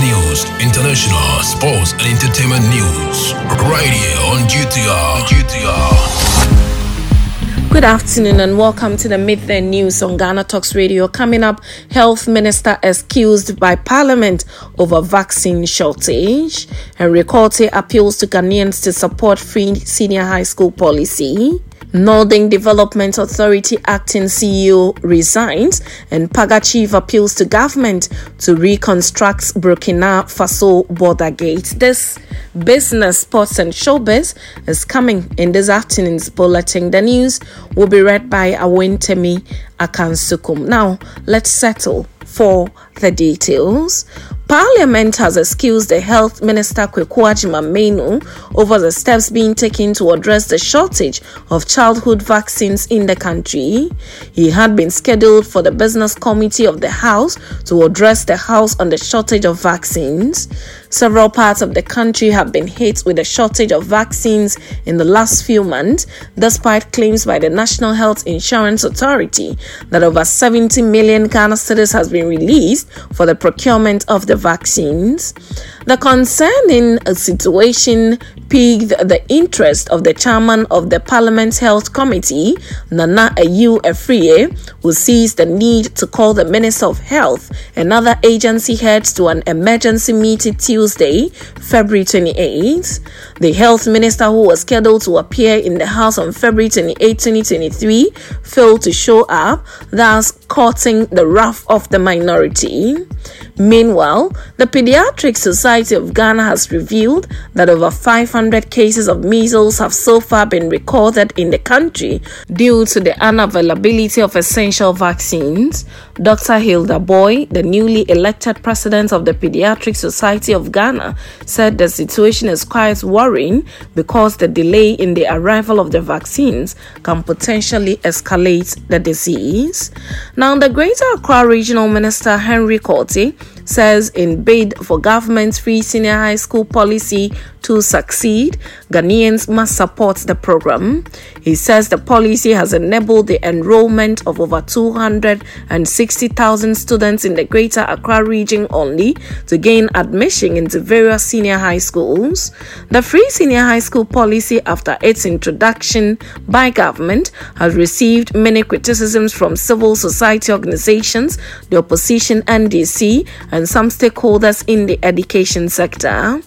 news, international, sports, and entertainment news. Right here on GTR. GTR. Good afternoon and welcome to the Midday News on Ghana Talks Radio. Coming up, Health Minister excused by Parliament over vaccine shortage. Henry Quartey appeals to Ghanaians to support free senior high school policy. Northern Development Authority acting CEO resigns, and Paga chief appeals to government to reconstruct Burkina Faso border gate. This business, sports, and showbiz is coming in this afternoon's bulletin. The news will be read by Awentemi Akansukum. Now, let's settle for the details. Parliament has excused the Health Minister Kweku Manu over the steps being taken to address the shortage of childhood vaccines in the country. He had been scheduled for the Business Committee of the House to address the House on the shortage of vaccines. Several parts of the country have been hit with a shortage of vaccines in the last few months, despite claims by the National Health Insurance Authority that over 70 million Ghana citizens has been released for the procurement of the vaccines. The concerning situation piqued the interest of the chairman of the Parliament's Health Committee, Nana Ayew Afriyie, who sees the need to call the Minister of Health and other agency heads to an emergency meeting Tuesday, February 28. The Health Minister, who was scheduled to appear in the House on February 28, 2023, failed to show up, thus cutting the wrath of the minority. Meanwhile, the Pediatric Society of Ghana has revealed that over 500 cases of measles have so far been recorded in the country due to the unavailability of essential vaccines. Dr. Hilda Boye, the newly elected president of the Pediatric Society of Ghana, said the situation is quite worrying because the delay in the arrival of the vaccines can potentially escalate the disease. Now, the Greater Accra Regional Minister Henry Quartey says in bid for government's free senior high school policy to succeed, Ghanaians must support the program. He says the policy has enabled the enrollment of over 260,000 students in the Greater Accra region only to gain admission into various senior high schools. The free senior high school policy, after its introduction by government, has received many criticisms from civil society organizations, the opposition NDC, and some stakeholders in the education sector.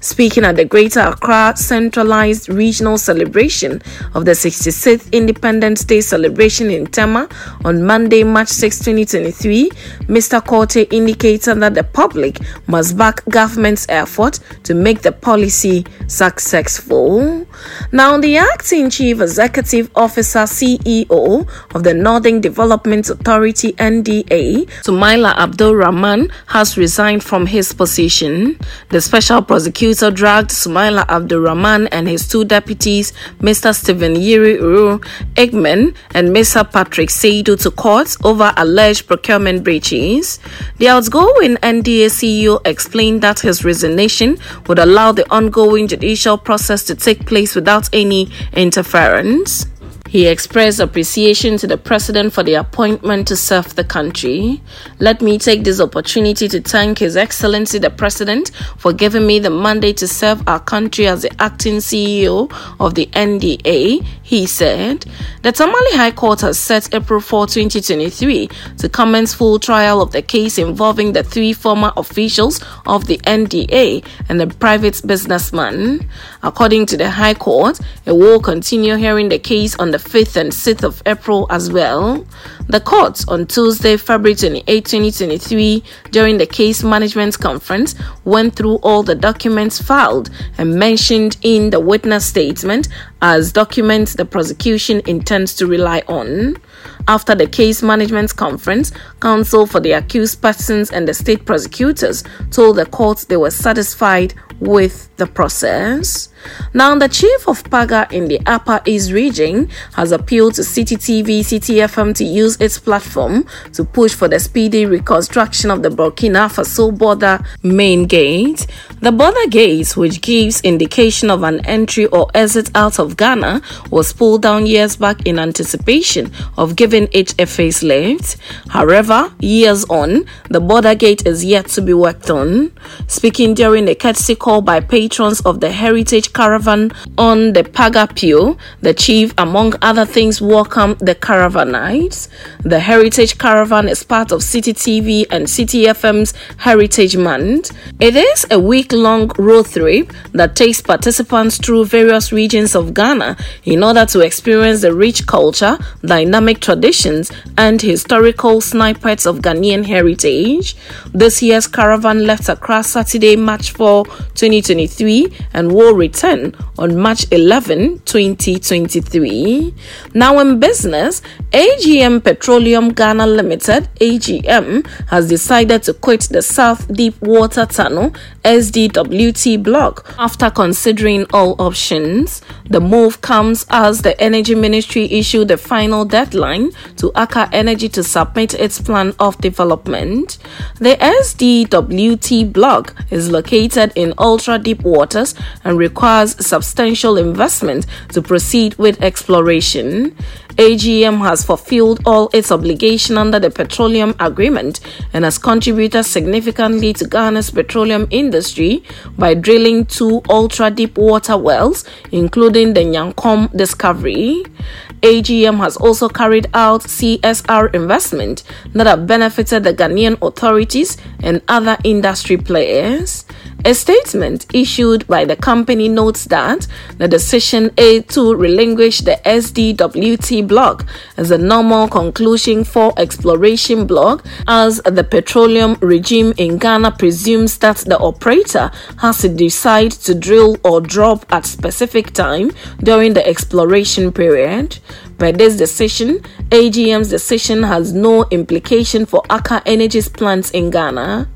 Speaking at the Greater Accra Centralized Regional Celebration of the 66th Independence Day celebration in Tema on Monday, March 6, 2023, Mr. Quartey indicated that the public must back government's effort to make the policy successful. Now, the acting chief executive officer CEO of the Northern Development Authority NDA, Sumaila Abdul Rahman, has resigned from his position. The special prosecutor dragged Sumaila Abdurrahman and his two deputies, Mr. Stephen Yiri Uru Egman and Mr. Patrick Seidu, to court over alleged procurement breaches. The outgoing NDA CEO explained that his resignation would allow the ongoing judicial process to take place without any interference. He expressed appreciation to the president for the appointment to serve the country. Let me take this opportunity to thank His Excellency the President for giving me the mandate to serve our country as the acting CEO of the NDA, he said. The Tamale High Court has set April 4, 2023 to commence full trial of the case involving the three former officials of the NDA and a private businessman. According to the High Court, it will continue hearing the case on the 5th and 6th of April as well. The court on Tuesday, February 28, 2023, during the case management conference, went through all the documents filed and mentioned in the witness statement as documents the prosecution intends to rely on. After the case management conference, counsel for the accused persons and the state prosecutors told the court they were satisfied with the process. Now, the chief of PAGA in the Upper East region has appealed to Citi TV, Citi FM to use its platform to push for the speedy reconstruction of the Burkina Faso border main gate. The border gate, which gives indication of an entry or exit out of Ghana, was pulled down years back in anticipation of giving it a facelift. However, years on, the border gate is yet to be worked on. Speaking during a courtesy call by patrons of the Heritage Caravan on the Pagapio, the chief, among other things, welcomed the caravanites. The Heritage Caravan is part of Citi TV and Citi FM's Heritage Month. It is a week long road trip that takes participants through various regions of Ghana in order to experience the rich culture, dynamic traditions, and historical snippets of Ghanaian heritage. This year's caravan left across Saturday, March 4, 2023, and will return on March 11, 2023. Now, in business, AGM Petroleum Ghana Limited, AGM, has decided to quit the South Deep Water Tano SDWT block after considering all options. The move comes as the Energy Ministry issued the final deadline to Aker Energy to submit its plan of development. The SDWT block is located in ultra deep waters and requires substantial investment to proceed with exploration. AGM has fulfilled all its obligation under the petroleum agreement and has contributed significantly to Ghana's petroleum industry by drilling two ultra deep water wells, including the Nyankom discovery. AGM has also carried out CSR investment that have benefited the Ghanaian authorities and other industry players. A statement issued by the company notes that the decision A to relinquish the SDWT block is a normal conclusion for exploration block as the petroleum regime in Ghana presumes that the operator has to decide to drill or drop at specific time during the exploration period. By this decision, AGM's decision has no implication for Aker Energy's plants in Ghana.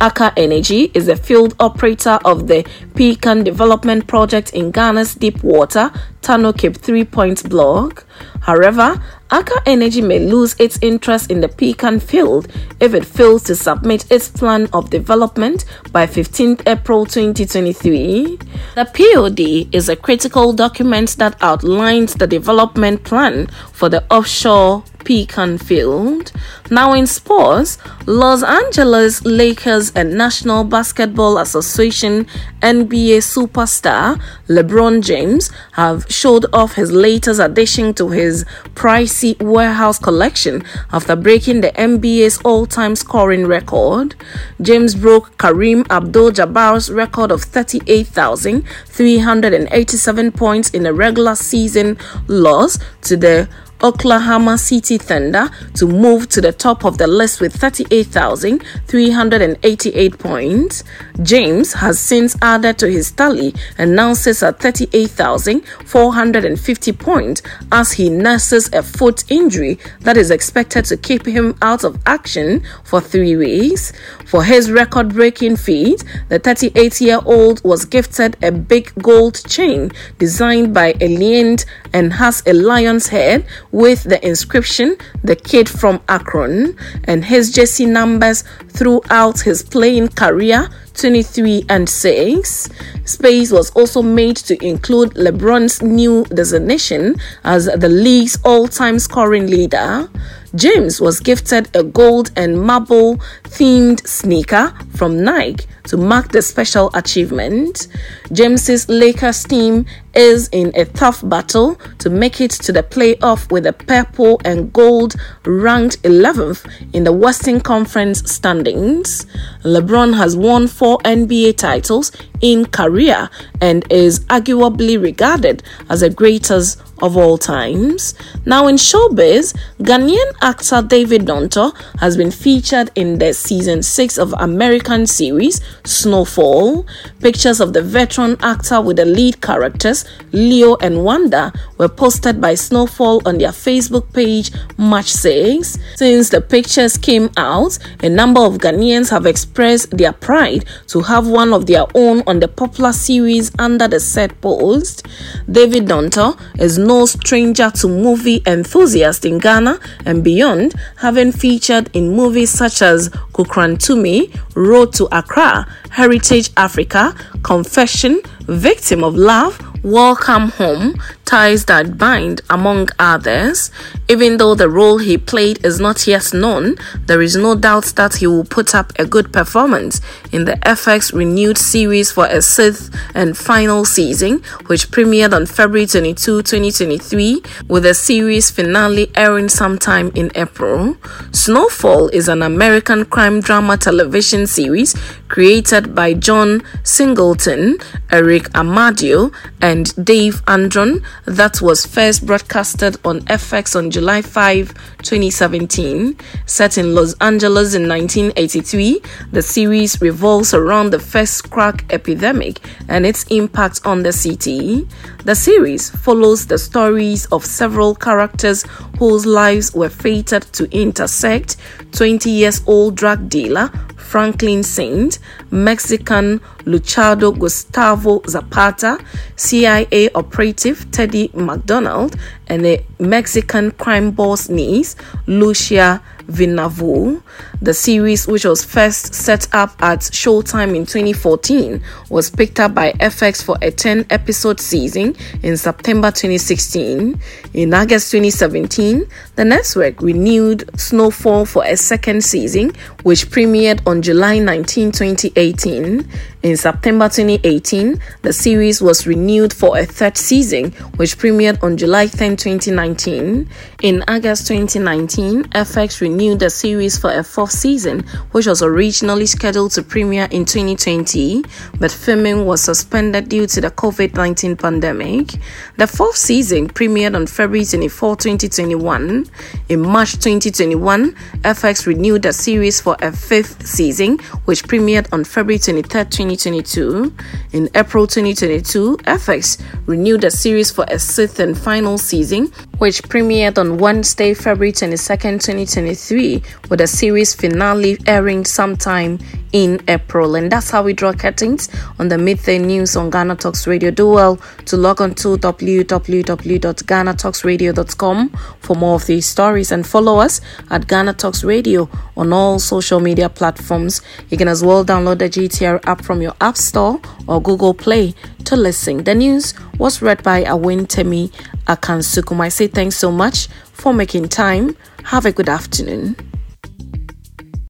Aker Energy is a field operator of the Pecan Development Project in Ghana's deep water Tano Cape 3 Point block. However, Aker Energy may lose its interest in the Pecan field if it fails to submit its plan of development by 15th April 2023. The POD is a critical document that outlines the development plan for the offshore Pecan Field. Now in sports, Los Angeles Lakers and National Basketball Association NBA superstar LeBron James have showed off his latest addition to his pricey warehouse collection after breaking the NBA's all-time scoring record. James broke Kareem Abdul-Jabbar's record of 38,387 points in a regular season loss to the Oklahoma City Thunder to move to the top of the list with 38,388 points. James has since added to his tally and now sits at 38,450 points as he nurses a foot injury that is expected to keep him out of action for three weeks. For his record breaking feat, the 38 year old was gifted a big gold chain designed by Eliantte and has a lion's head with the inscription The Kid from Akron and his jersey numbers throughout his playing career 23 and 6. Space was also made to include LeBron's new designation as the league's all time scoring leader. James was gifted a gold and marble themed sneaker from Nike to mark the special achievement. James's Lakers team is in a tough battle to make it to the playoff with the purple and gold ranked 11th in the Western Conference standings. LeBron has won four NBA titles in career and is arguably regarded as the greatest of all times. Now, in showbiz, Ghanaian actor David Dontoh has been featured in the season 6 of American series Snowfall. Pictures of the veteran actor with the lead characters Leo and Wanda were posted by Snowfall on their Facebook page March 6. Since the pictures came out, a number of Ghanaians have expressed their pride to have one of their own on the popular series under the Set post. David Dontoh is no stranger to movie enthusiasts in Ghana and beyond, having featured in movies such as Kukurantumi, Road to Accra, Heritage Africa, Confession, Victim of Love, Welcome Home, Ties That Bind, among others. Even though the role he played is not yet known, there is no doubt that he will put up a good performance in the FX renewed series for a sixth and final season, which premiered on February 22, 2023, with the series finale airing sometime in April. Snowfall is an American crime drama television series created by John Singleton, Eric Amadio, and Dave Andron that was first broadcasted on FX on July 5, 2017. Set in Los Angeles in 1983, the series revolves around the first crack epidemic and its impact on the city. The series follows the stories of several characters whose lives were fated to intersect 20 years old drug dealer Franklin Saint, Mexican Luchador Gustavo Zapata, CIA operative Teddy McDonald, and a Mexican crime boss niece, Lucia Villanueva. The series, which was first set up at Showtime in 2014, was picked up by FX for a 10 episode season in September 2016. In August 2017, the network renewed Snowfall for a second season, which premiered on July 19, 2018. In September 2018, the series was renewed for a third season, which premiered on July 10, 2019. In August 2019, FX renewed the series for a fourth season, which was originally scheduled to premiere in 2020, but filming was suspended due to the COVID 19 pandemic. The fourth season premiered on February 24, 2021. In March 2021, FX renewed the series for a fifth season, which premiered on February 23, 2022. In April 2022, FX renewed the series for a sixth and final season, which premiered on Wednesday, February 22, 2023, with a series finale airing sometime in April. And that's how we draw curtains on the midday news on Ghana Talks Radio. Do well to log on to www.ghanatalksradio.com for more of these stories and follow us at Ghana Talks Radio on all social media platforms. You can as well download the GTR app from your App Store or Google Play to listen. The news was read by Awin Temi Akansukum. I say thanks so much for making time. Have a good afternoon.